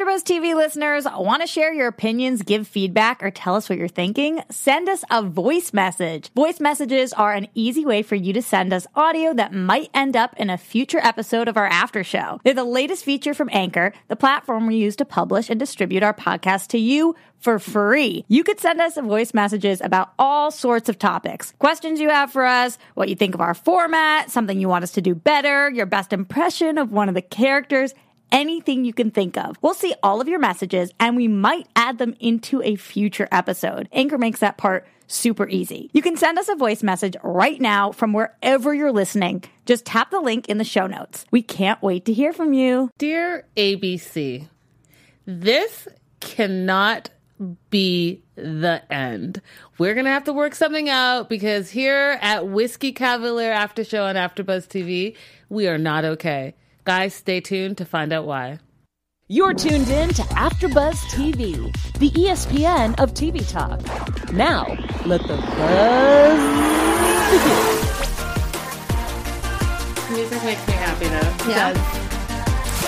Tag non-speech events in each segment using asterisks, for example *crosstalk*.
AfterBuzz TV listeners, want to share your opinions, give feedback, or tell us what you're thinking? Send us a voice message. Voice messages are an easy way for you to send us audio that might end up in a future episode of our after show. They're the latest feature from Anchor, the platform we use to publish and distribute our podcast to you for free. You could send us voice messages about all sorts of topics. Questions you have for us, what you think of our format, something you want us to do better, your best impression of one of the characters, anything you can think of. We'll see all of your messages and we might add them into a future episode. Anchor makes that part super easy. You can send us a voice message right now from wherever you're listening. Just tap the link in the show notes. We can't wait to hear from you. Dear ABC, this cannot be the end. We're gonna have to work something out because here at Whiskey Cavalier After Show on AfterBuzz TV, we are not okay. Guys, stay tuned to find out why. You're tuned in to AfterBuzz TV, the ESPN of TV talk. Now, let the buzz begin. Music makes me happy though. Yeah.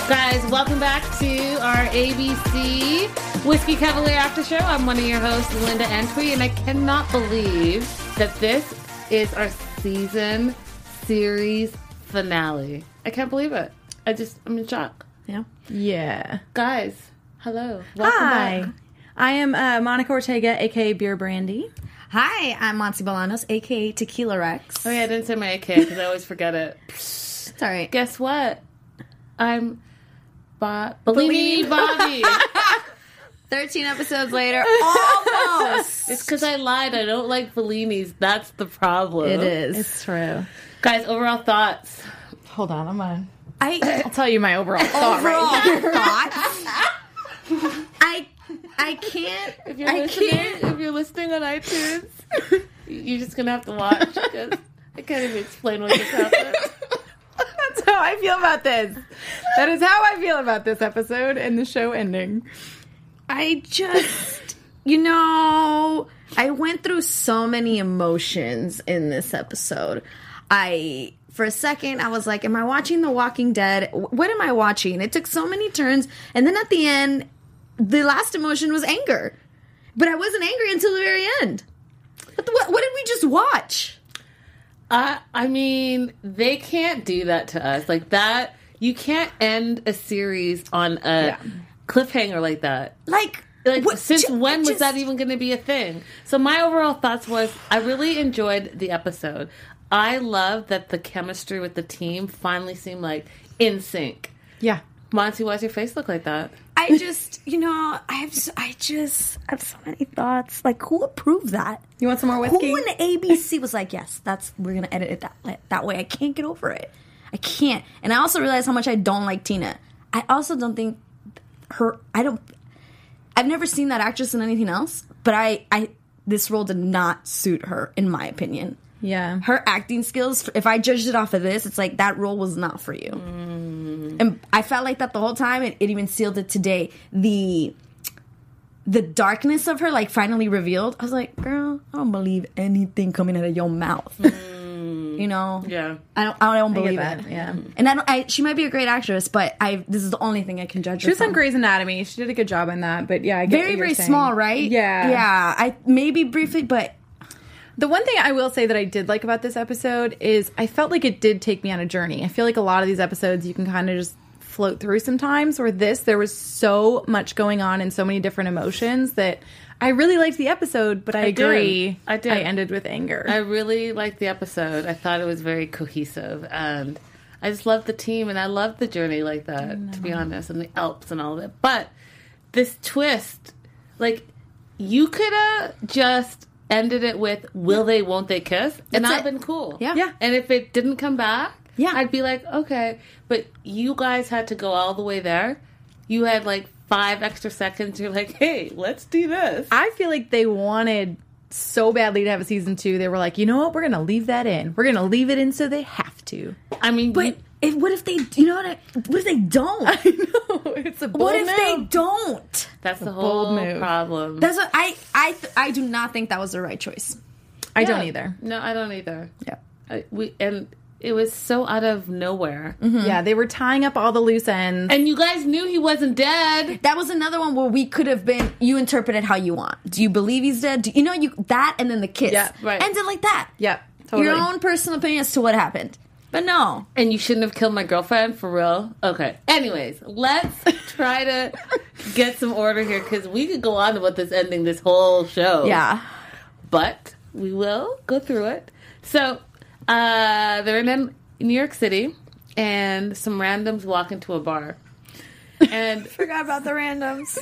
Guys, welcome back to our ABC Whiskey Cavalier After Show. I'm one of your hosts, Linda Entry, and I cannot believe that this is our season series finale. I can't believe it. I just, I'm in shock. Yeah. Yeah. Guys, hello. Welcome Hi. back. I am uh, Monica Ortega, aka Beer Brandy. Hi, I'm Monty Bolanos, aka Tequila Rex. Oh yeah, I didn't say my AK because I always forget it. It's all right. Guess what? I'm Bo- Bellini Bellini. Bobby. *laughs* 13 episodes later, almost. *laughs* it's because I lied. I don't like Bellinis. That's the problem. It is. It's true. Guys, overall thoughts. Hold on, I'm gonna. I I'll tell you my overall thought overall right *laughs* here. thoughts. I I can't. If you're I listening, can't. if you're listening on iTunes, you're just gonna have to watch because I can't even explain what just happened. *laughs* That's how I feel about this. That is how I feel about this episode and the show ending. I just, you know, I went through so many emotions in this episode. I, for a second, I was like, am I watching The Walking Dead? What am I watching? It took so many turns. And then at the end, the last emotion was anger. But I wasn't angry until the very end. What, what, what did we just watch? I I mean, they can't do that to us like that. You can't end a series on a cliffhanger like that. Like, Like what- since ju- when was just- that even going to be a thing? So my overall thoughts was I really enjoyed the episode. I love that the chemistry with the team finally seemed like in sync. Yeah. Monty, why does your face look like that? I just, you know, I have, so- I just I have so many thoughts. Like, who approved that? You want some more whiskey? Who in ABC was like, yes, that's we're gonna edit it that way, that way? I can't get over it. I can't. And I also realize how much I don't like Tina. I also don't think her. I don't. I've never seen that actress in anything else, but I, I this role did not suit her, in my opinion. Yeah. Her acting skills, if I judged it off of this, it's like that role was not for you. Mm. And I felt like that the whole time. It, it even sealed it today. The the darkness of her, like, finally revealed. I was like, girl, I don't believe anything coming out of your mouth. Mm. *laughs* you know? Yeah. I don't. I don't believe that, it. yeah. Mm. And I, don't, I, she might be a great actress, but I. This is the only thing I can judge She her was on from. Grey's Anatomy. She did a good job on that, but yeah, I get Very, very saying. small, right? Yeah. Yeah. I maybe briefly, but The one thing I will say that I did like about this episode is I felt like it did take me on a journey. I feel like a lot of these episodes you can kind of just float through sometimes, where this, there was so much going on and so many different emotions that I really liked the episode, but I, did. agree. I did. I ended with anger. I really liked the episode. I thought it was very cohesive and I just loved the team and I loved the journey like that, to be honest, and the Alps and all of it. But this twist, like, you could have just ended it with will they, won't they kiss? And That's I've been cool. Yeah. Yeah. And if it didn't come back, Yeah. I'd be like, okay. But you guys had to go all the way there. You had like five extra seconds. You're like, hey, let's do this. I feel like they wanted so badly to have a season two. They were like, you know what? We're going to leave that in. We're going to leave it in so they have to. I mean, but you- if, what if they? You know what? I, what if they don't? I know. It's a bold move. what if they don't? that's the bold whole move. problem. That's what I. I. I do not think that was the right choice. I Yeah. don't either. No, I don't either. Yeah. I, we and it was so out of nowhere. Mm-hmm. Yeah, they were tying up all the loose ends. And you guys knew he wasn't dead. That was another one where we could have been. You interpret it how you want. Do you believe he's dead? Do you know you that and then the kiss Yeah, right. ended like that. yep, totally. Your own personal opinion as to what happened, but no. And you shouldn't have killed my girlfriend for real. Okay. Anyways, let's *laughs* try to get some order here because we could go on about this ending this whole show. Yeah, But we will go through it. So uh, they're in New York City, and some randoms walk into a bar. And *laughs* forgot about the randoms.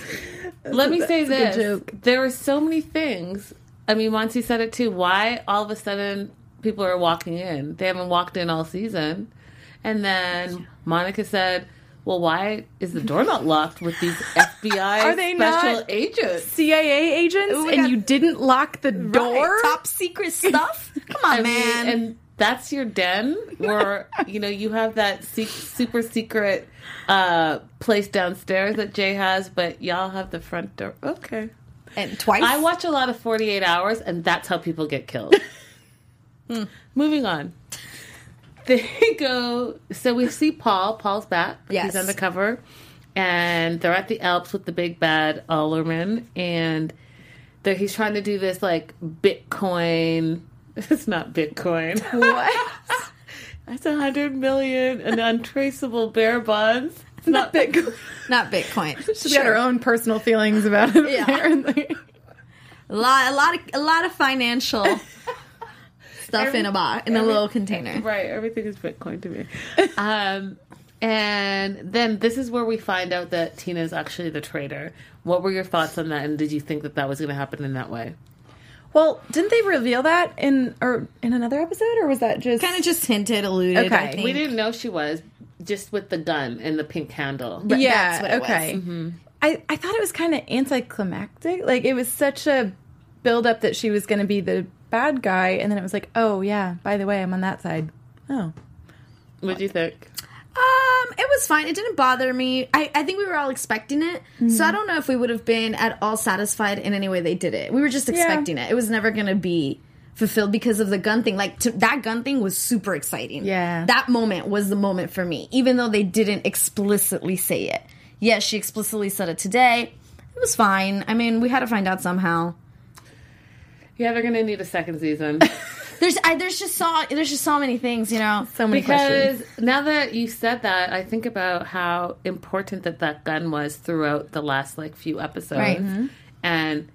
*laughs* let me say this: joke. there were so many things. I mean, Monty said it too. Why all of a sudden people are walking in? They haven't walked in all season. And then Monica said, "Well, why is the door not locked with these FBI *laughs* Are they special agents?" CIA agents, Oh my and you didn't lock the door. Right, *laughs* top secret stuff. Come on, I mean, man. and that's your den where you know you have that se- super secret uh place downstairs that Jai has, but y'all have the front door. Okay. and twice. I watch a lot of 48 hours, and that's how people get killed. *laughs* Hmm. Moving on. They go. So we see Paul. Paul's back. Yes. He's undercover. And they're at the Alps with the big bad Allerman. And they're, he's trying to do this like Bitcoin. *laughs* It's not Bitcoin. What? *laughs* That's a hundred million and untraceable bearer bonds. It's not Bitcoin. not Bitcoin. She's got her own personal feelings about it. Yeah. *laughs* apparently. A lot, a lot of, a lot of financial stuff in a box, in a little container. Right, everything is Bitcoin to me. *laughs* um, and then this is where we find out that Tina is actually the traitor. What were your thoughts on that, and did you think that that was going to happen in that way? Well, didn't they reveal that in or in another episode, or was that just Kind of just hinted, alluded. I Okay. think. We didn't know she was just with the gun and the pink handle. Yeah. That's what it was. okay. I I thought it was kind of anticlimactic. Like it was such a build up that she was going to be the bad guy, and then it was like, oh yeah, by the way, I'm on that side. Oh, What do you think? Um, it was fine. It didn't bother me. I, I think we were all expecting it. So I don't know if we would have been at all satisfied in any way they did it. We were just expecting it. It was never going to be fulfilled because of the gun thing. Like to, that gun thing was super exciting. Yeah. That moment was the moment for me, even though they didn't explicitly say it. Yes, she explicitly said it today. It was fine. I mean, we had to find out somehow. Yeah, they're going to need a second season. *laughs* There's I, there's just so there's just so many things, you know. so many questions. now that you said that, I think about how important that that gun was throughout the last like few episodes, Right. Mm-hmm. and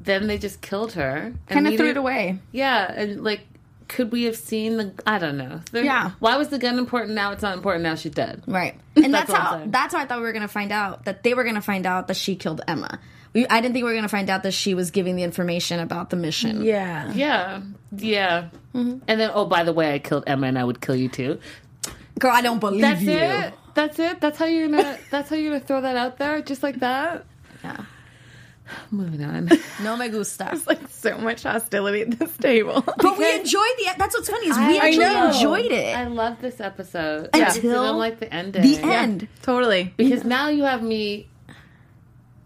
then they just killed her. Kind of threw it away. Yeah, and like, could we have seen the? I don't know. There- Yeah. Why was the gun important? Now it's not important. Now she's dead. Right. *laughs* And That's that's, how that's how I thought we were gonna find out that they were gonna find out that she killed Emma. We, I didn't think we were gonna find out that she was giving the information about the mission. yeah. Yeah, yeah. Mm-hmm. And then, oh, by the way, I killed Emma, and I would kill you too. Girl, I don't believe That's you. it. That's it. That's how you're gonna. *laughs* that's how you're gonna throw that out there, just like that. Yeah. Moving on. *laughs* No me gusta. Like so much hostility at this table. But we enjoyed the. That's what's funny is we I actually know. enjoyed it I love this episode. Until Because I don't like the ending. the end. totally. Because now you have me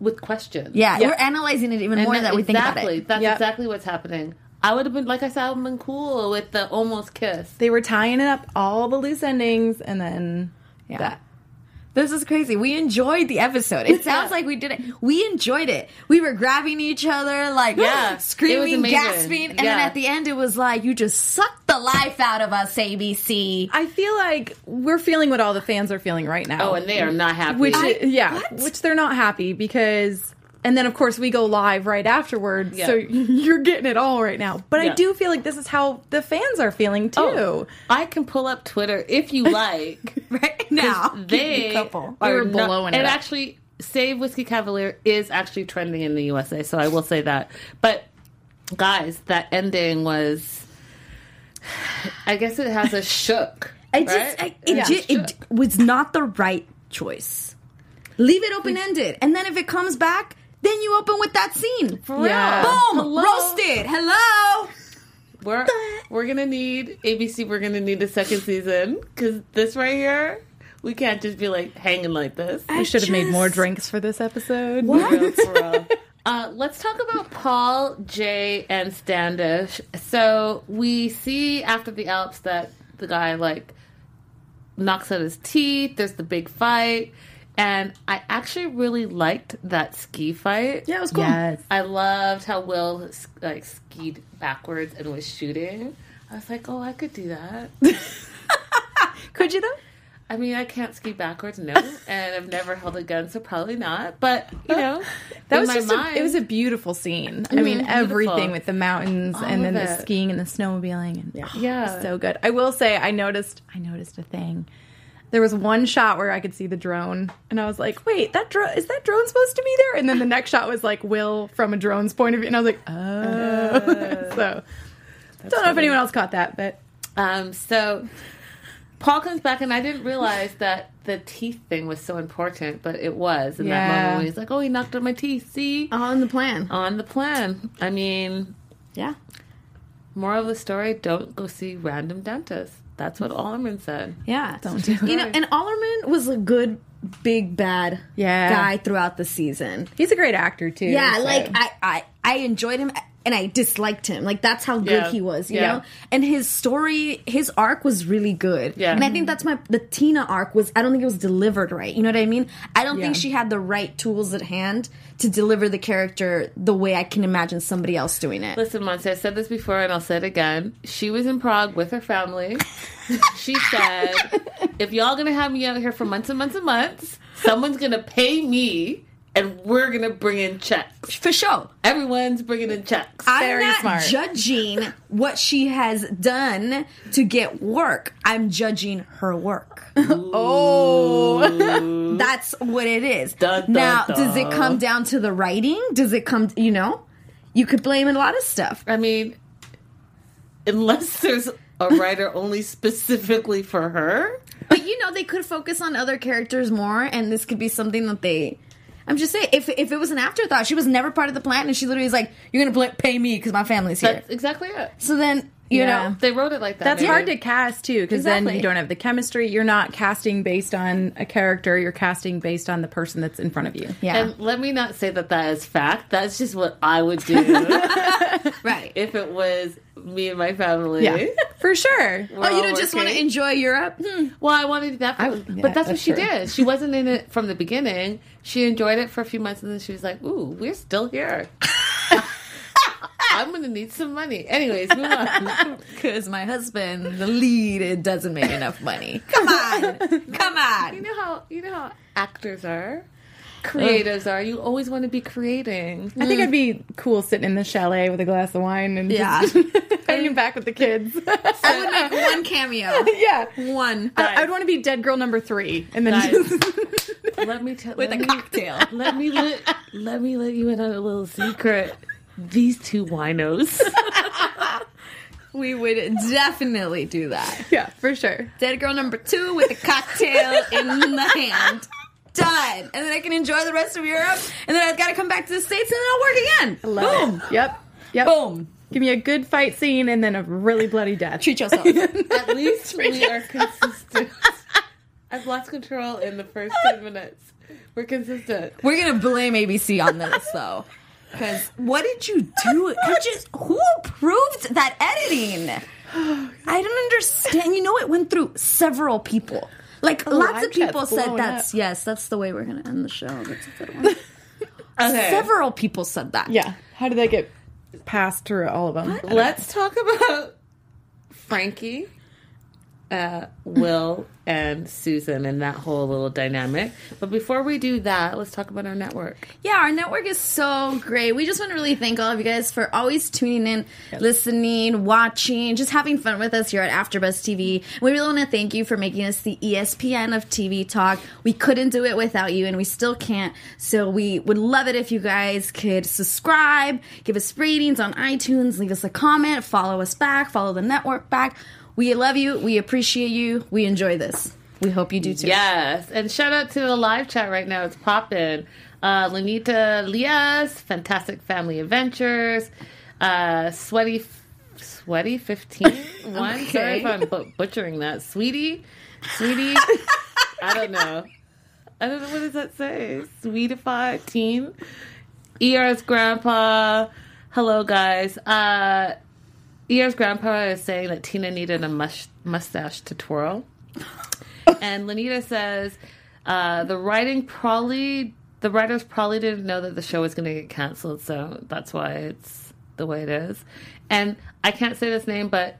with questions. Yeah, Yeah. we're analyzing it even And more that- that we think about exactly. it. That's Yep. exactly what's happening. I would have been like I said, I would have been cool with the almost kiss. They were tying it up all the loose endings, and then Yeah. that. This is crazy. We enjoyed the episode. It sounds like we did it. We enjoyed it. We were grabbing each other, like Yeah, *gasps* screaming, gasping, and then at the end it was like you just sucked the life out of us, ABC. I feel like we're feeling what all the fans are feeling right now. Oh, and they are not happy. which I- yeah, what? which they're not happy because and then of course we go live right afterwards. Yeah. So *laughs* you're getting it all right now. But Yeah. I do feel like this is how the fans are feeling oh, too. Oh, I can pull up Twitter if you *laughs* like. right now, they couple. They are were not- blowing it and up. actually save whiskey cavalier is actually trending in the usa so i will say that but guys that ending was i guess it has a *laughs* shook I just, right? I, it, Yeah. ju- it was not the right choice. Leave it open ended, and then if it comes back, then you open with that scene. For Yeah. Boom, Hello? roasted. Hello. we're we're gonna need abc we're gonna need a second season because this right here we can't just be like hanging like this We should have made more drinks for this episode. For real, for real. Uh, let's talk about Paul, Jai, and Standish. So we see after the Alps that the guy like knocks out his teeth. There's the big fight, and I actually really liked that ski fight. Yeah, it was cool. Yes. I loved how Will like skied backwards and was shooting. I was like, oh, I could do that. *laughs* Could you though? I mean, I can't ski backwards, no, and I've never held a gun, so probably not. But you know, *laughs* That was my just mind, a, it was a beautiful scene. I mm-hmm, mean, everything with the mountains All and then the skiing and the snowmobiling and yeah, *sighs* Yeah. so good. I will say, I noticed, I noticed a thing. There was one shot where I could see the drone, and I was like, "Wait, that drone is that drone supposed to be there?" And then the next shot was like Will from a drone's point of view, and I was like, "Oh." *laughs* so, don't know if anyone else caught that, but Um, so Paul comes back, and I didn't realize that the teeth thing was so important, but it was in that moment when he's like, "Oh, he knocked out my teeth." See, On the plan. on the plan. I mean, Yeah. moral of the story: don't go see random dentists. That's what Alderman said. Yeah. Don't do You know, and Allerman was a good, big, bad Yeah. guy throughout the season. he's a great actor too. Yeah, so- like I, I, I enjoyed him and I disliked him. Like that's how good Yeah. he was, you Yeah. know. And his story, his arc was really good. Yeah. and I think that's my the Tina arc was. I don't think it was delivered right. You know what I mean? I don't think she had the right tools at hand to deliver the character the way I can imagine somebody else doing it. Listen, Monty, I said this before and I'll say it again. She was in Prague with her family. *laughs* she said, if y'all gonna have me out here for months and months and months, someone's gonna pay me and we're gonna bring in checks. For sure. Everyone's bringing in checks. I'm Very not smart. judging what she has done to get work. I'm judging her work. oh, *laughs* That's what it is. Dun, dun, now, dun. does it come down to the writing? Does it come, you know? You could blame a lot of stuff. I mean, unless there's a writer *laughs* only specifically for her. But you know, they could focus on other characters more, and this could be something that they. I'm just saying, if if it was an afterthought, she was never part of the plan, and she literally was like, "You're gonna pl- pay me because my family's here." That's exactly it. so then, you Yeah. know, They wrote it like that. That's maybe. hard to cast too, because then you don't have the chemistry. You're not casting based on a character. You're casting based on the person that's in front of you. yeah, And let me not say that that is fact. That's just what I would do *laughs* right. if it was me and my family. Yeah, for sure. We're oh, you don't just want to enjoy Europe? Hmm. Well, I wanted that, for, I yeah, but that's, what she true. did. She wasn't in it from the beginning. She enjoyed it for a few months, and then she was like, "Ooh, we're still here. *laughs* I'm gonna need some money." Anyways, move on. *laughs* Because my husband, the lead, it doesn't make enough money. Come on, *laughs* come on. you know how you know how actors are, creatives are. You always want to be creating. I think I'd be cool sitting in the chalet with a glass of wine and Yeah. just *laughs* hanging back with the kids. *laughs* I would make *laughs* one cameo. yeah. One. I, I'd want to be dead girl number three, and then Guys, just, let me tell With let a me- cocktail. Let me let, let me let you in on a little secret. These two winos. We would definitely do that. yeah, for sure. Dead girl number two with a cocktail in the hand. Done. And then I can enjoy the rest of Europe. And then I've got to come back to the States and then I'll work again. Love Boom. it. Yep. Yep. Boom. Give me a good fight scene and then a really bloody death. Treat yourself. *laughs* At least we are consistent. I've lost control in the first ten minutes. We're consistent. We're going to blame ABC on this, though. Because what did you do? I just who approved that editing? *sighs* I don't understand. You know, it went through several people. Like oh, lots live of people said that's up. yes, that's the way we're gonna end the show. That's a good one. *laughs* Okay. Several people said that. Yeah. How did that get passed through all of them? Let's talk about Frankie, uh, Will, and Susan and that whole little dynamic. But before we do that, let's talk about our network. Yeah, our network is so great. We just want to really thank all of you guys for always tuning in, listening, watching, just having fun with us here at AfterBuzz TV. We really want to thank you for making us the ESPN of TV talk. We couldn't do it without you, and we still can't. So we would love it if you guys could subscribe, give us ratings on iTunes, leave us a comment, follow us back, follow the network back. We love you. We appreciate you. We enjoy this. We hope you do too. Yes, and shout out to the live chat right now. It's popping. Uh, Lenita Lias, Fantastic Family Adventures, uh, Sweaty, Sweaty fifteen *laughs* one. Sorry if I'm bu- butchering that. Sweetie, Sweetie. I don't know. I don't know what does that say. Sweetify teen. ER's grandpa. Hello guys. Uh, ER's grandpa is saying that Tina needed a mus- mustache to twirl. *laughs* and Lanita says uh, the writing probably, the writers probably didn't know that the show was going to get canceled, so that's why it's the way it is. And I can't say this name, but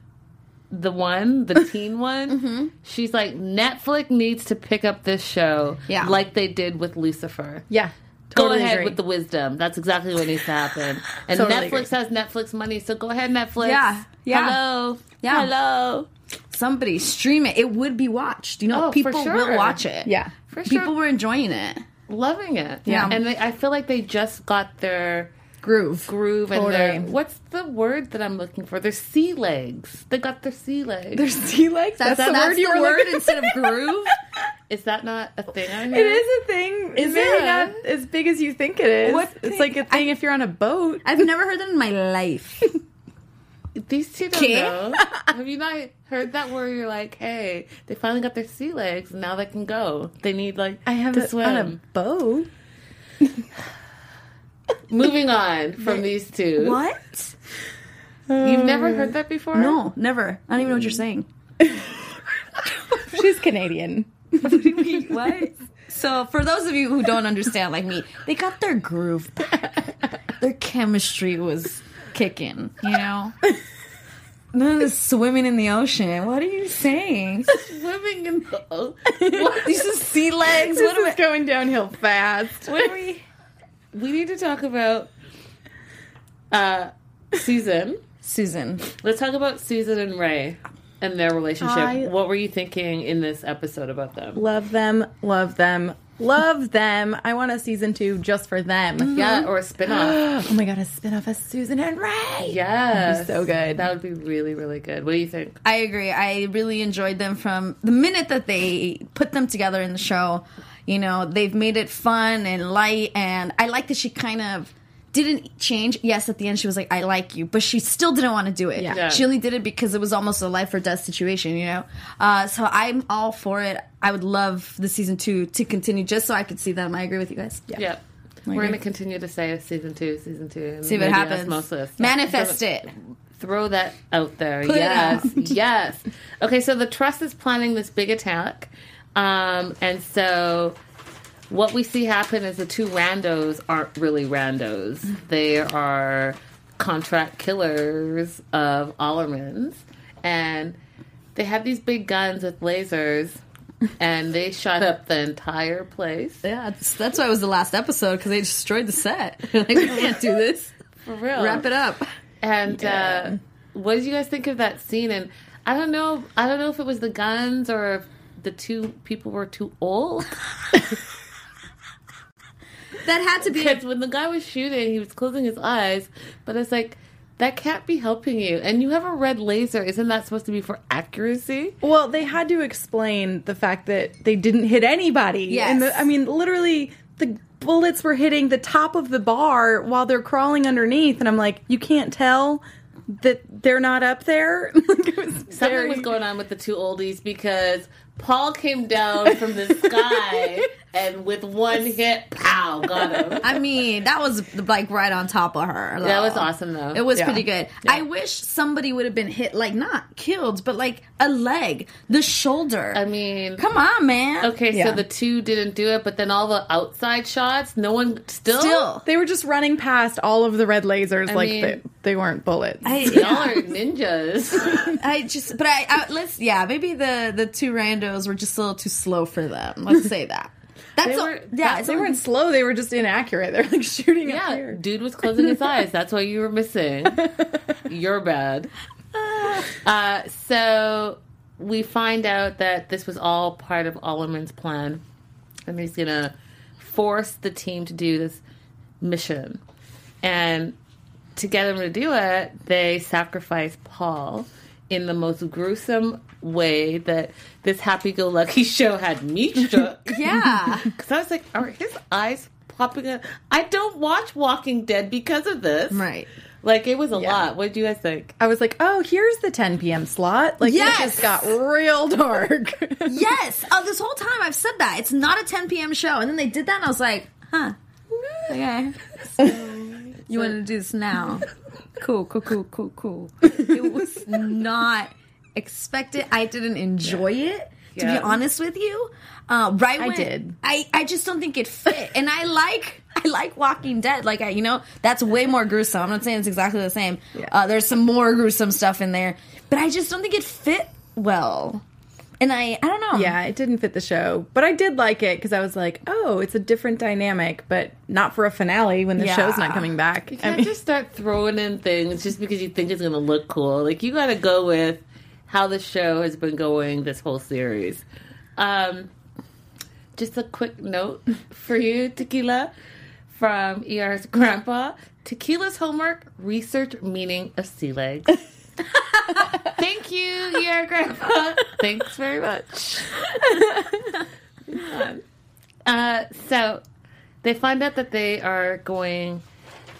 the one, the *laughs* teen one, she's like, Netflix needs to pick up this show Yeah. like they did with Lucifer. Yeah. Go ahead agree. with the wisdom. That's exactly what needs to happen. *laughs* And Totally Netflix has Netflix money, so go ahead, Netflix. Yeah, yeah. Hello. Yeah. Hello. Somebody stream it. It would be watched. You know, Oh, people sure. will watch it. Yeah. For sure. People were enjoying it. Loving it. Yeah. And they, I feel like they just got their Groove. groove and their, what's the word that I'm looking for? Their sea legs. They got their sea legs. Their sea legs. That's, That's, the that's word you the were word instead of groove. *laughs* is that not a thing I? It is a thing. Is maybe it? not as big as you think it is. What it's thing? like a thing if you're on a boat. I've never heard that in my life. *laughs* These two don't know. Have you not heard that where you're like, hey, they finally got their sea legs and now they can go. They need like I have to swim. on a boat. *laughs* Moving on from these two. what? You've never heard that before? No, never. I don't even know what you're saying. *laughs* She's Canadian. *laughs* what? So, for those of you who don't understand, like me, they got their groove back. Their chemistry was kicking, you know? None of this swimming in the ocean. What are you saying? Swimming in the oh, *laughs* These are sea legs. This What is I? going downhill fast. What are we? We need to talk about uh Susan. Susan. Let's talk about Susan and Ray and their relationship. I- what were you thinking in this episode about them? Love them. Love them. Love them. I want a season two just for them. Mm-hmm. Yeah, or a spin-off. *gasps* Oh my god, a spin off of Susan and Ray. yes. so good. That would be really, really good. What do you think? I agree. I really enjoyed them from the minute that they put them together in the show. You know, they've made it fun and light, and I like that she kind of didn't change. Yes, at the end she was like, "I like you," but she still didn't want to do it. Yeah. Yeah. She only did it because it was almost a life or death situation. You know, uh, so I'm all for it. I would love the season two to continue, just so I could see them. I agree with you guys. Yeah. Yep. We're going to continue to say season two, season two. and See what happens. Osmosis. Manifest it. Throw that out there. Put it yes. out. *laughs* yes. Okay, so the trust is planning this big attack. Um, and so what we see happen is the two randos aren't really randos. They are contract killers of Allermans. And they have these big guns with lasers. *laughs* And they shot up the entire place. Yeah, that's, that's why it was the last episode because they destroyed the set. *laughs* like, we can't do this. *laughs* For real. Wrap it up. And uh, what did you guys think of that scene? And I don't know. I don't know if it was the guns or if the two people were too old. That had to be. Because when the guy was shooting, he was closing his eyes. But it's like that can't be helping you. And you have a red laser. Isn't that supposed to be for accuracy? Well, they had to explain the fact that they didn't hit anybody. Yes. And the, I mean, literally, the bullets were hitting the top of the bar while they're crawling underneath. And I'm like, you can't tell that they're not up there. *laughs* like, it was Something very- was going on with the two oldies because Paul came down from the sky *laughs* and with one hit, pow, got him. I mean, that was like right on top of her. That was awesome, though. It was Yeah. pretty good. I wish somebody would have been hit, like not killed, but like a leg, the shoulder. I mean, come on, man. Okay, Yeah. so the two didn't do it, but then all the outside shots, no one still. Still, They were just running past all of the red lasers I like mean- they, they weren't bullets. I, y'all are ninjas. *laughs* I just, but I, I let's, yeah, maybe the the two randos were just a little too slow for them. Let's say that. *laughs* That's They were- yeah. that's- they weren't slow, they were just inaccurate. They're like shooting up yeah, dude was closing his *laughs* eyes. That's why you were missing. *laughs* You're bad. Uh, so we find out that this was all part of Allerman's plan, and he's gonna force the team to do this mission. And to get them to do it, they sacrifice Paul in the most gruesome way that this happy-go-lucky *laughs* show had me shook. *laughs* yeah. *laughs* Because I was like, are his eyes popping up? I don't watch Walking Dead because of this. Right. Like, it was a Yeah. lot. What did you guys think? I was like, oh, here's the 10 p.m. slot. Like, Yes! it just got real dark. Yes. Oh, this whole time I've said that it's not a 10 p.m. show, and then they did that, and I was like, huh. Okay. you want to do this now? cool, cool, cool, cool, cool. It was not expected. I didn't enjoy it. To Yeah. be honest with you, uh, right? I when- did. I I just don't think it fit, and I like I like Walking Dead. Like I, you know, that's way more gruesome. I'm not saying it's exactly the same. Uh, there's some more gruesome stuff in there, but I just don't think it fit well. And I I don't know. Yeah, it didn't fit the show, but I did like it because I was like, oh, it's a different dynamic, but not for a finale when the Yeah. show's not coming back. You I can't mean, just start throwing in things just because you think it's going to look cool. Like, you got to go with how the show has been going this whole series. Um, just a quick note for you, Tequila, from ER's grandpa. Tequila's homework, research meaning of sea legs. *laughs* Thank you, ER grandpa. Thanks very much. *laughs* Uh, so they find out that they are going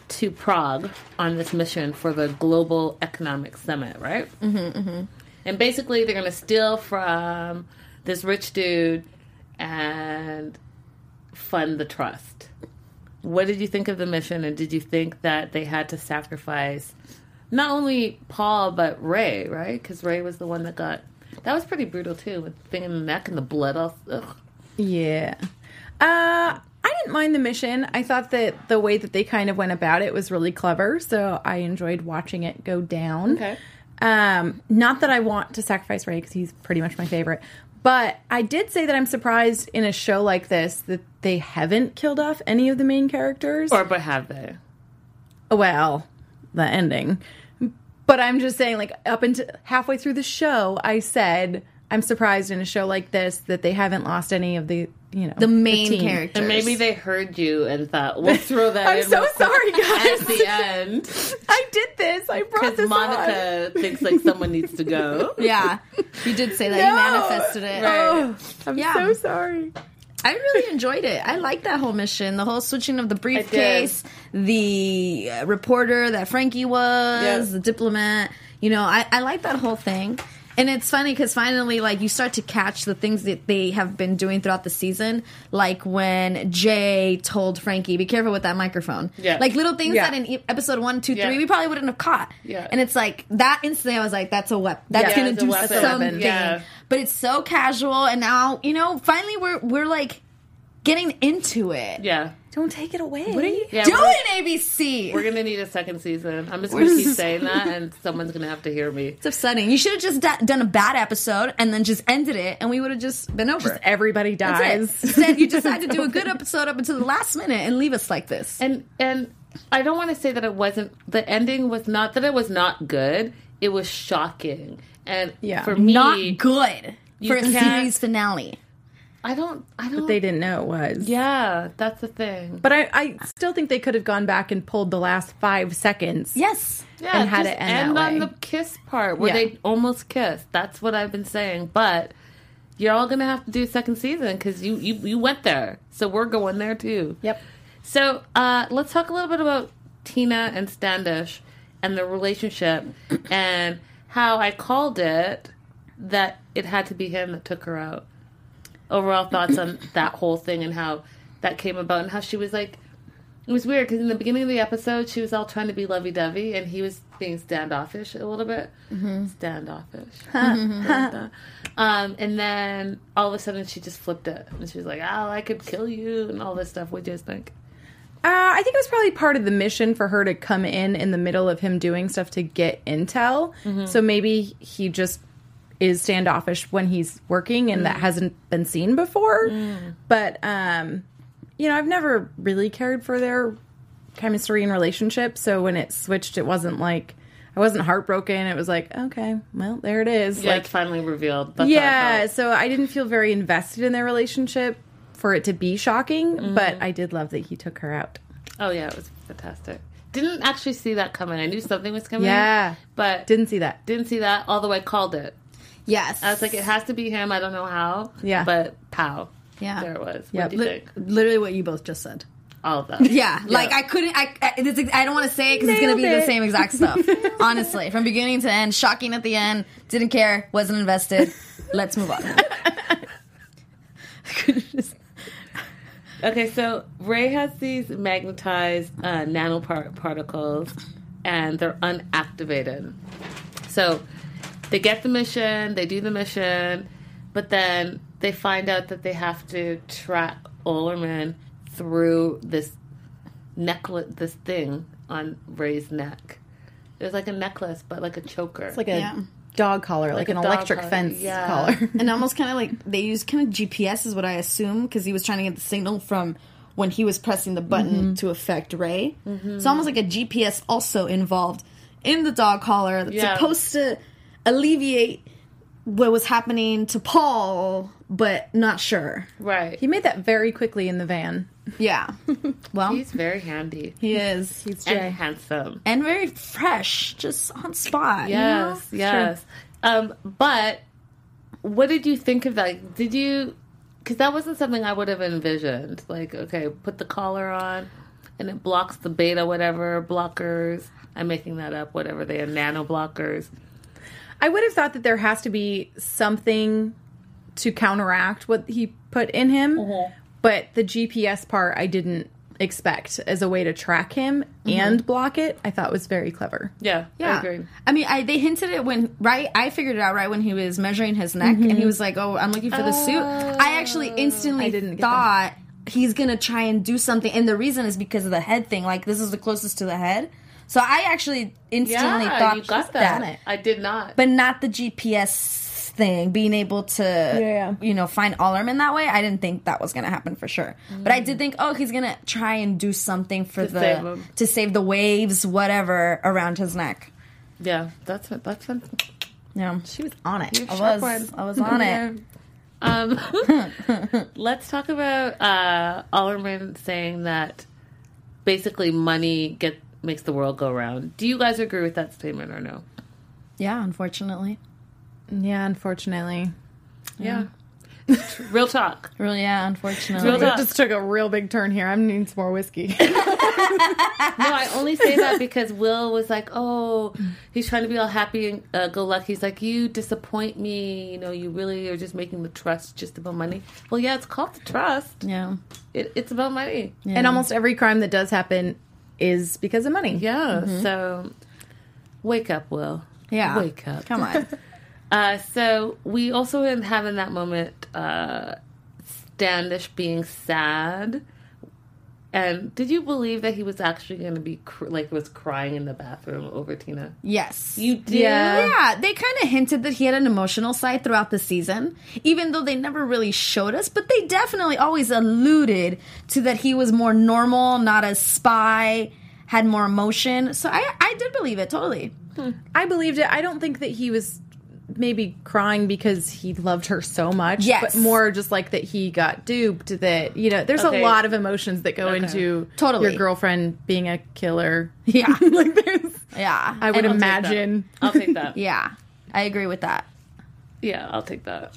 to Prague on this mission for the Global Economic Summit, right? Mm-hmm, And basically, they're going to steal from this rich dude and fund the trust. What did you think of the mission, and did you think that they had to sacrifice not only Paul but Ray, right? Because Ray was the one that got that was pretty brutal too, with the thing in the neck and the blood. All, ugh. yeah. Uh, I didn't mind the mission. I thought that the way that they kind of went about it was really clever, so I enjoyed watching it go down. Okay. Um, not that I want to sacrifice Ray because he's pretty much my favorite, but I did say that I'm surprised in a show like this that they haven't killed off any of the main characters. Or but have they? well, the ending. But I'm just saying, like, up until halfway through the show, I said I'm surprised in a show like this that they haven't lost any of the, you know, the main team. characters. And maybe they heard you and thought, we'll throw that *laughs* I'm in so sorry, guys. at the end. *laughs* I did this. I brought Because this on. Monica thinks like someone needs to go. *laughs* Yeah, you did say that. No. You manifested it. Oh, I'm Yeah. so sorry. I really enjoyed it. I like that whole mission, the whole switching of the briefcase, the uh, reporter that Frankie was, Yeah. the diplomat. You know, I, I like that whole thing. And it's funny because finally, like, you start to catch the things that they have been doing throughout the season. Like when Jai told Frankie, be careful with that microphone. Yeah. Like little things Yeah. that in e- episode one, two, Yeah. three, we probably wouldn't have caught. Yeah. And it's like, that instantly, I was like, that's a weapon. That's Yeah, going to do something. Yeah. But it's so casual. And now, you know, finally we're, we're like, getting into it. Yeah. Don't take it away. What are you? Yeah, Do ABC. we're gonna need a second season. I'm just gonna keep saying that, *laughs* and someone's gonna have to hear me. it's upsetting. You should have just da- done a bad episode and then just ended it, and we would have just been over. it. Everybody That's dies. it. Instead, you decided to do a *laughs* good episode up until the last minute and leave us like this. And and I don't want to say that it wasn't. The ending was not that it was not good. It was shocking, and Yeah. for me, Not good for a series finale. I don't. I don't. But They didn't know it was. yeah, that's the thing. But I, I still think they could have gone back and pulled the last five seconds. Yes. Yeah, and had it end that on way. the kiss part where Yeah. they almost kissed. That's what I've been saying. But you're all gonna have to do second season because you, you you went there, so we're going there too. Yep. So uh, let's talk a little bit about Tina and Standish and the relationship and how I called it that it had to be him that took her out. Overall thoughts on that whole thing and how that came about and how she was like, it was weird because in the beginning of the episode she was all trying to be lovey dovey and he was being standoffish a little bit. Standoffish. *laughs* um, and then all of a sudden she just flipped it and she was like, "Oh, I could kill you" and all this stuff. What do you guys think? Uh, I think it was probably part of the mission for her to come in in the middle of him doing stuff to get intel. So maybe he just is standoffish when he's working and that mm. hasn't been seen before. Mm. But um, you know, I've never really cared for their chemistry and relationship. So when it switched, it wasn't like I wasn't heartbroken. It was like, okay, well, there it is. Yeah, like, it's finally revealed. That's yeah. So I didn't feel very invested in their relationship for it to be shocking, mm. but I did love that he took her out. Oh yeah, it was fantastic. Didn't actually see that coming. I knew something was coming. Yeah. but Didn't see that. didn't see that. Although I called it. Yes. I was like, it has to be him. I don't know how. Yeah. but pow. Yeah. there it was. Yeah. What do you Li- think? literally what you both just said. All of that. *laughs* Yeah, like I couldn't. I I, it's, I don't want to say it because it's gonna be Nailed the same exact stuff. *laughs* Honestly, from beginning to end, shocking at the end. Didn't care. Wasn't invested. *laughs* Let's move on. Okay, so Ray has these magnetized uh, nanoparticles and they're unactivated. So they get the mission, they do the mission, but then they find out that they have to track Ollerman through this necklace, this thing on Ray's neck. It was like a necklace, but like a choker. It's like a Yeah. dog collar, like, Like an electric collar, fence yeah. collar. *laughs* and almost kind of like they use kind of GPS is what I assume because he was trying to get the signal from when he was pressing the button Mm-hmm. to affect Ray. It's almost like a GPS also involved in the dog collar that's Yeah. supposed to alleviate what was happening to Paul, but not sure. right. he made that very quickly in the van. Yeah. *laughs* well, He's very handy he is. He's and handsome. And very fresh, just on spot. you know? Yes, yes. Um, but what did you think of that? Did you? Because that wasn't something I would have envisioned. Like, okay, put the collar on, and it blocks the beta whatever blockers. I'm making that up. Whatever they are, nano blockers. I would have thought that there has to be something to counteract what he put in him, mm-hmm. but the GPS part I didn't expect as a way to track him mm-hmm. and block it. I thought was very clever. Yeah, I Yeah. agree. I mean, I they hinted it when right. I figured it out right when he was measuring his neck, and he mm-hmm. was like, "Oh, I'm looking for the suit." I actually oh. instantly I didn't thought he's gonna try and do something, and the reason is because of the head thing. Like this is the closest to the head, so I actually instantly Yeah, thought you got that. that, I did not. but not the GPS thing. Being able to, yeah. you know, find Allerman that way. I didn't think that was gonna happen for sure. But I did think, oh, he's gonna try and do something for To the save to save the waves, whatever, around his neck. yeah, that's it. that's fun. Yeah. She was on it. I was, I was on it. *laughs* Um, *laughs* let's talk about uh, Allerman saying that basically money get makes the world go round. Do you guys agree with that statement or no? Yeah, unfortunately. Yeah, unfortunately. Yeah, *laughs* real talk. Really, yeah, unfortunately. Real talk. just took a real big turn here. I'm needing some more whiskey. *laughs* No, I only say that because Will was like, "Oh, he's trying to be all happy and uh, go lucky." He's like, "You disappoint me. You know, you really are just making the trust just about money." Well, yeah, it's called the trust. Yeah. It, it's about money. And almost every crime that does happen is because of money. Yeah. So, wake up, Will. Yeah. Wake up. Come on. *laughs* Uh, so we also have in that moment uh, Standish being sad. And did you believe that he was actually going to be cr- like was crying in the bathroom over Tina? yes. You did. Yeah. yeah, they kind of hinted that he had an emotional side throughout the season, even though they never really showed us, but they definitely always alluded to that he was more normal, not a spy, had more emotion. So I, I did believe it totally. Hmm. I believed it. I don't think that he was maybe crying because he loved her so much. Yes. But more just like that he got duped, that, you know, there's Okay. a lot of emotions that go Okay. into Totally. your girlfriend being a killer. *laughs* Yeah. like there's, Yeah. I would And- imagine. I'll take that. *laughs* Yeah. I agree with that. Yeah, I'll take that.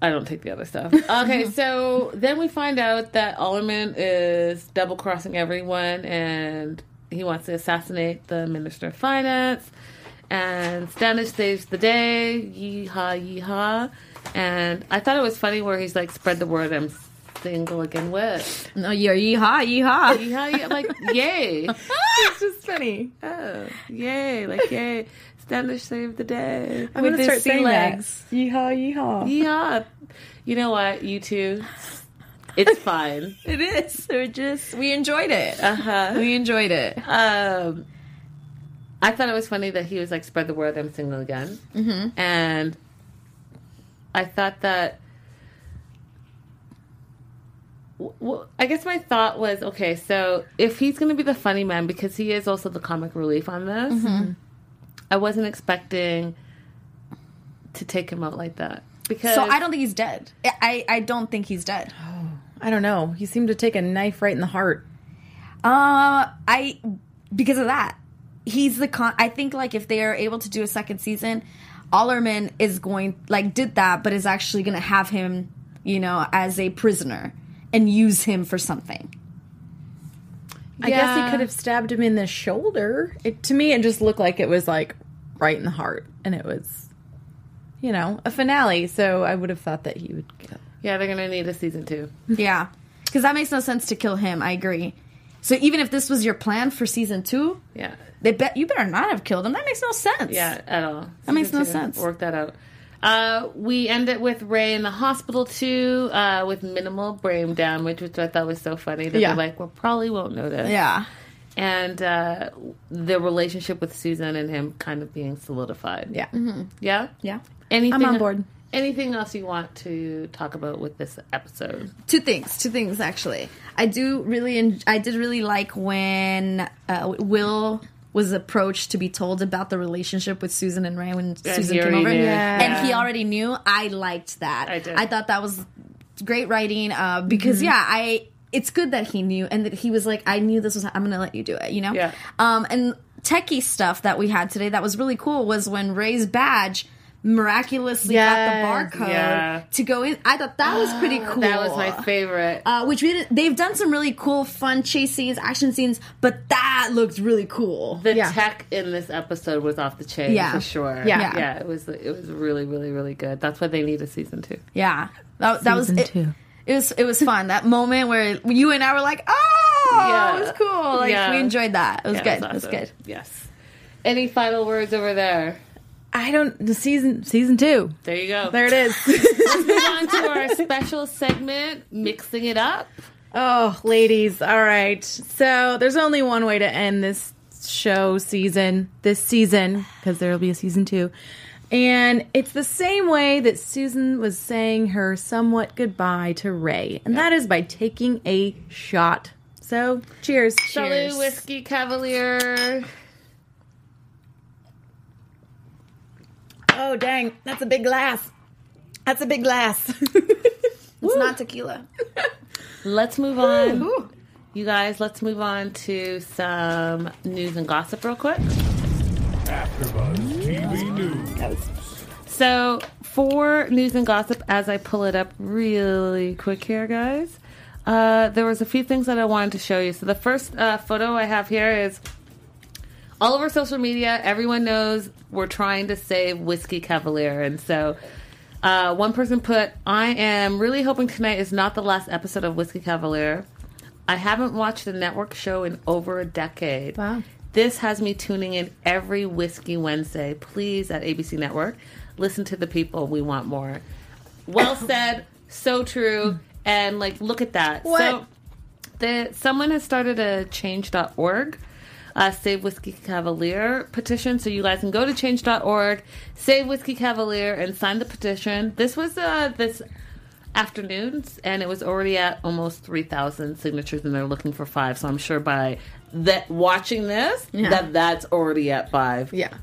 I don't take the other stuff. Okay, *laughs* so then we find out that Ollerman is double crossing everyone and he wants to assassinate the Minister of Finance. And Standish saves the day. Yeehaw, yeehaw. And I thought it was funny where he's like, spread the word I'm single again with. No, you're yeehaw, yeehaw. Yeehaw, yeah, like, *laughs* yay. it's just funny. Oh, yay, like, yay. Standish saved the day. I'm going to start saying legs. that. Yeehaw, yeehaw. You know what? You two. It's fine. *laughs* It is. We're just, we enjoyed it. Uh-huh. We enjoyed it. Um, I thought it was funny that he was like, spread the word I'm single again. Mm-hmm. And I thought that. Well, I guess my thought was okay, so if he's going to be the funny man, because he is also the comic relief on this, I wasn't expecting to take him out like that. Because So I don't think he's dead. I, I don't think he's dead. *gasps* I don't know. He seemed to take a knife right in the heart. Uh, I because of that, he's the con. I think like if they are able to do a second season, Allerman is going like did that, but is actually going to have him, you know, as a prisoner and use him for something. I guess he could have stabbed him in the shoulder. It, to me, it just looked like it was like right in the heart, and it was, you know, a finale. So I would have thought that he would. Go. Yeah, they're going to need a season two. Yeah, because that makes no sense to kill him. I agree. So even if this was your plan for season two, Yeah. they bet you better not have killed him. That makes no sense. Yeah, at all. That makes no sense. Work that out. Uh, we end it with Ray in the hospital too, uh, with minimal brain damage, which I thought was so funny. That Yeah. they're like, we probably won't notice. Yeah. And uh, the relationship with Susan and him kind of being solidified. Yeah. Yeah. Yeah. Anything I'm on board. Anything else you want to talk about with this episode? two things two things actually i do really en- i did really like when uh, will was approached to be told about the relationship with susan and ray when susan came over knew. and he already knew i liked that I did. i thought that was great writing uh, because Mm-hmm. yeah i it's good that he knew and that he was like i knew this was i'm gonna let you do it you know Yeah. um and techie stuff that we had today that was really cool was when ray's badge miraculously Yes. got the barcode Yeah. to go in i thought that was *gasps* pretty cool That was my favorite. uh, which we didn't, they've done some really cool, fun chase scenes, action scenes, but that looked really cool. the yeah. tech in this episode was off the chain Yeah. for sure. Yeah. yeah, it was. It was really, really, really good. That's why they need a season two. yeah, that, that was Season it, two. It was it was fun. That moment where you and I were like, oh, Yeah. it was cool. Like Yeah. we enjoyed that. It was Yeah, good. it It was good. Yes. Any final words over there? I don't. The season season two. There you go. There it is. Let's move *laughs* on to our special segment, mixing it up. oh, ladies. All right. So there's only one way to end this show season, this season, because there will be a season two. And it's the same way that Susan was saying her somewhat goodbye to Ray, and that is by taking a shot. So, cheers. Salute, whiskey cavalier. Oh, dang. That's a big glass. That's a big glass. *laughs* It's not tequila. *laughs* Let's move on. You guys, let's move on to some news and gossip real quick. AfterBuzz TV News. So, for news and gossip, as I pull it up really quick here, guys, uh, there was a few things that I wanted to show you. So, the first uh, photo I have here is all over social media. Everyone knows we're trying to save Whiskey Cavalier, and so. Uh, one person put, I am really hoping tonight is not the last episode of Whiskey Cavalier. I haven't watched a network show in over a decade. Wow. This has me tuning in every Whiskey Wednesday. Please, at ABC Network, listen to the people. We want more. Well *coughs* said. So true. And like, look at that. What? So, the someone has started a Change.org. Uh, Save Whiskey Cavalier petition. So you guys can go to change.org, save Whiskey Cavalier, and sign the petition. This was uh, this afternoon, and it was already at almost 3,000 signatures, and they're looking for five. So I'm sure by that watching this, that that's already at five. yeah.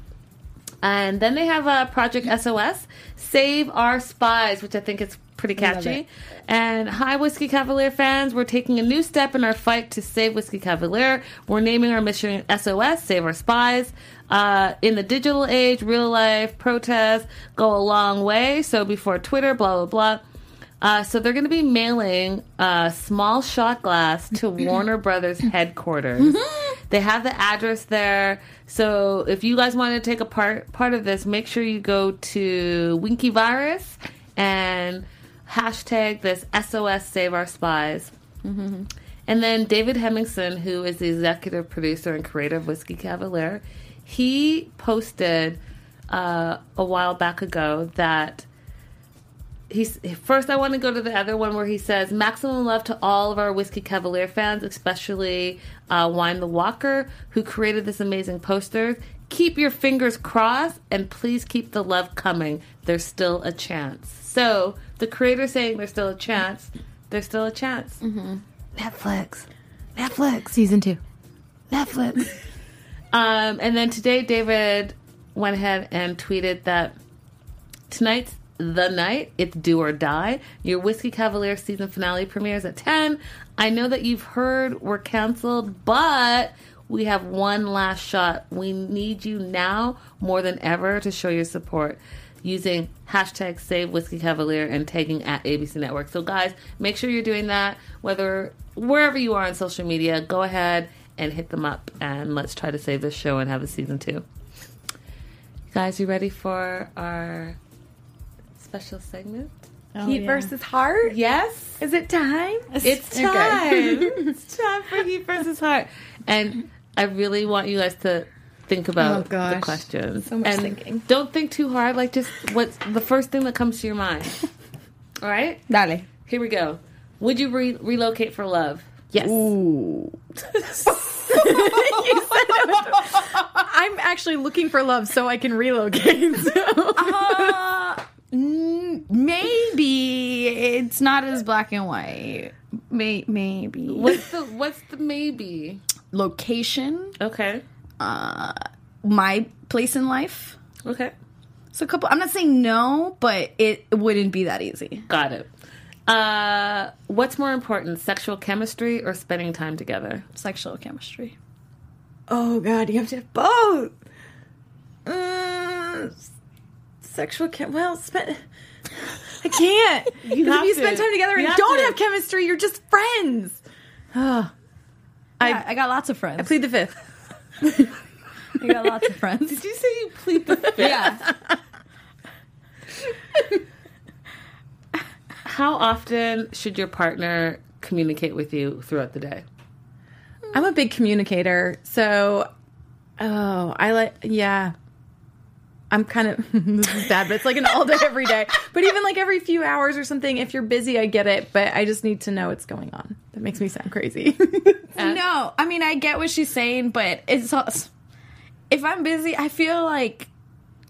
And then they have uh, Project SOS, Save Our Spies, which I think is pretty catchy. And hi, Whiskey Cavalier fans. We're taking a new step in our fight to save Whiskey Cavalier. We're naming our mission SOS, Save Our Spies. Uh, in the digital age, real life protests go a long way. So before Twitter, blah, blah, blah. Uh, so they're going to be mailing a small shot glass to *laughs* Warner Brothers headquarters. They have the address there. So if you guys want to take a part part of this, make sure you go to Winky Virus and hashtag this SOS Save Our Spies. And then David Hemingson, who is the executive producer and creator of Whiskey Cavalier, he posted uh, a while back ago that he's first. I want to go to the other one where he says maximum love to all of our Whiskey Cavalier fans, especially uh, Wine the Walker, who created this amazing poster. Keep your fingers crossed and please keep the love coming. There's still a chance. So the creator saying there's still a chance. There's still a chance. Mm-hmm. Netflix, Netflix, Season two. Netflix. *laughs* um, and then today, David went ahead and tweeted that tonight's the night. It's do or die. Your Whiskey Cavalier season finale premieres at 10. I know that you've heard we're canceled, but we have one last shot. We need you now more than ever to show your support using hashtag save whiskey cavalier and tagging at abc network so guys make sure you're doing that whether wherever you are on social media go ahead and hit them up and let's try to save this show and have a season two guys you ready for our special segment oh, Heat versus heart. Yes. Is it time? It's Okay. time. *laughs* it's time for Heat versus Heart. And I really want you guys to think about Oh, the questions. So and thinking. Don't think too hard. Like just what's the first thing that comes to your mind. *laughs* All right. Dale. Here we go. Would you re- relocate for love? Yes. Ooh. *laughs* I'm actually looking for love so I can relocate. *laughs* so. Uh, mm, maybe it's not as black and white. May- maybe What's the What's the maybe? location, Okay. My place in life. Okay. So a couple. I'm not saying no, but it wouldn't be that easy. Got it. Uh, what's more important, sexual chemistry or spending time together? Sexual chemistry. oh God, you have to have both. Uh, sexual chem. Well, spend. I can't. *laughs* Because have if you to. spend time together You and have don't to. have chemistry, you're just friends. Oh, *sighs* I, I got lots of friends. I plead the fifth. I got lots of friends. Did you say you plead the fifth? yeah. How often should your partner communicate with you throughout the day? I'm a big communicator, so oh, I like yeah. I'm kind of *laughs* this is bad, but it's like an all day *laughs* every day. But even like every few hours or something, if you're busy, I get it. But I just need to know what's going on. That makes me sound crazy. *laughs* No, I mean I get what she's saying, but it's if I'm busy, I feel like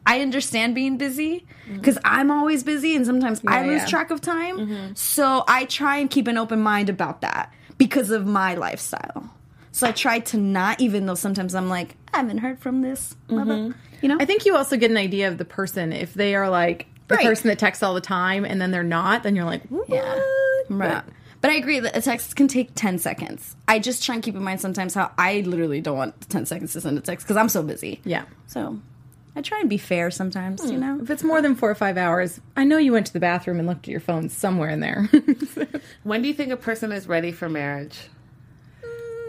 I understand being busy mm-hmm. because I'm always busy and sometimes I lose yeah. track of time. Mm-hmm. So I try and keep an open mind about that because of my lifestyle. So I try to not, even though sometimes I'm like, I haven't heard from this, mother-" mm-hmm. you know. I think you also get an idea of the person if they are like the Right. person that texts all the time and then they're not. Then you're like, what? Yeah. Right. But I agree that a text can take 10 seconds. I just try and keep in mind sometimes how I literally don't want 10 seconds to send a text because I'm so busy. Yeah. So I try and be fair sometimes, you hmm. know? If it's more than four or five hours, I know you went to the bathroom and looked at your phone somewhere in there. *laughs* When do you think a person is ready for marriage?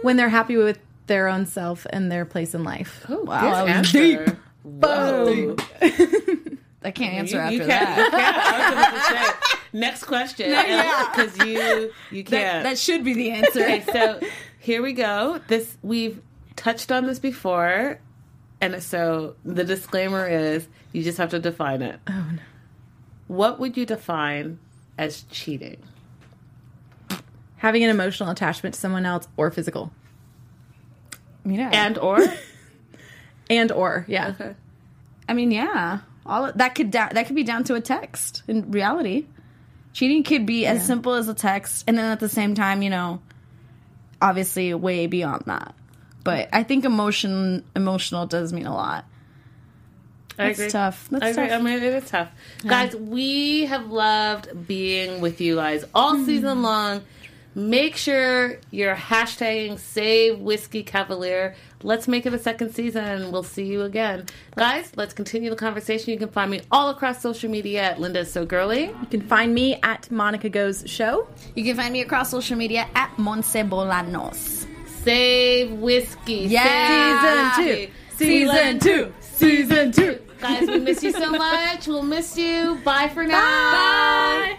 When they're happy with their own self and their place in life. Oh, wow, good that was answer. deep. Whoa. *laughs* I can't answer You, after you that. can't. You can't. I was say, next question. Because you you can't. That should be the answer. okay, so here we go. This we've touched on this before, and so the disclaimer is you just have to define it. Oh no. What would you define as cheating? Having an emotional attachment to someone else or physical. yeah. And or *laughs* And or, yeah. okay. I mean, yeah. All that could da- that could be down to a text in reality. Cheating could be as simple as a text and then at the same time, you know, obviously way beyond that. But I think emotion emotional does mean a lot. I That's agree. tough. That's I agree. tough. I mean, it is tough. Guys, we have loved being with you guys all Hmm. season long. Make sure you're hashtagging Save Whiskey Cavalier. Let's make it a second season and we'll see you again. Guys, let's continue the conversation. You can find me all across social media at Linda So Girly. You can find me at Monica Goes Show. You can find me across social media at Monse Bolanos. Save Whiskey. Yeah. Save Season Whiskey. two. Season two. Season two. Guys, we miss you so much. We'll miss you. Bye for now. Bye.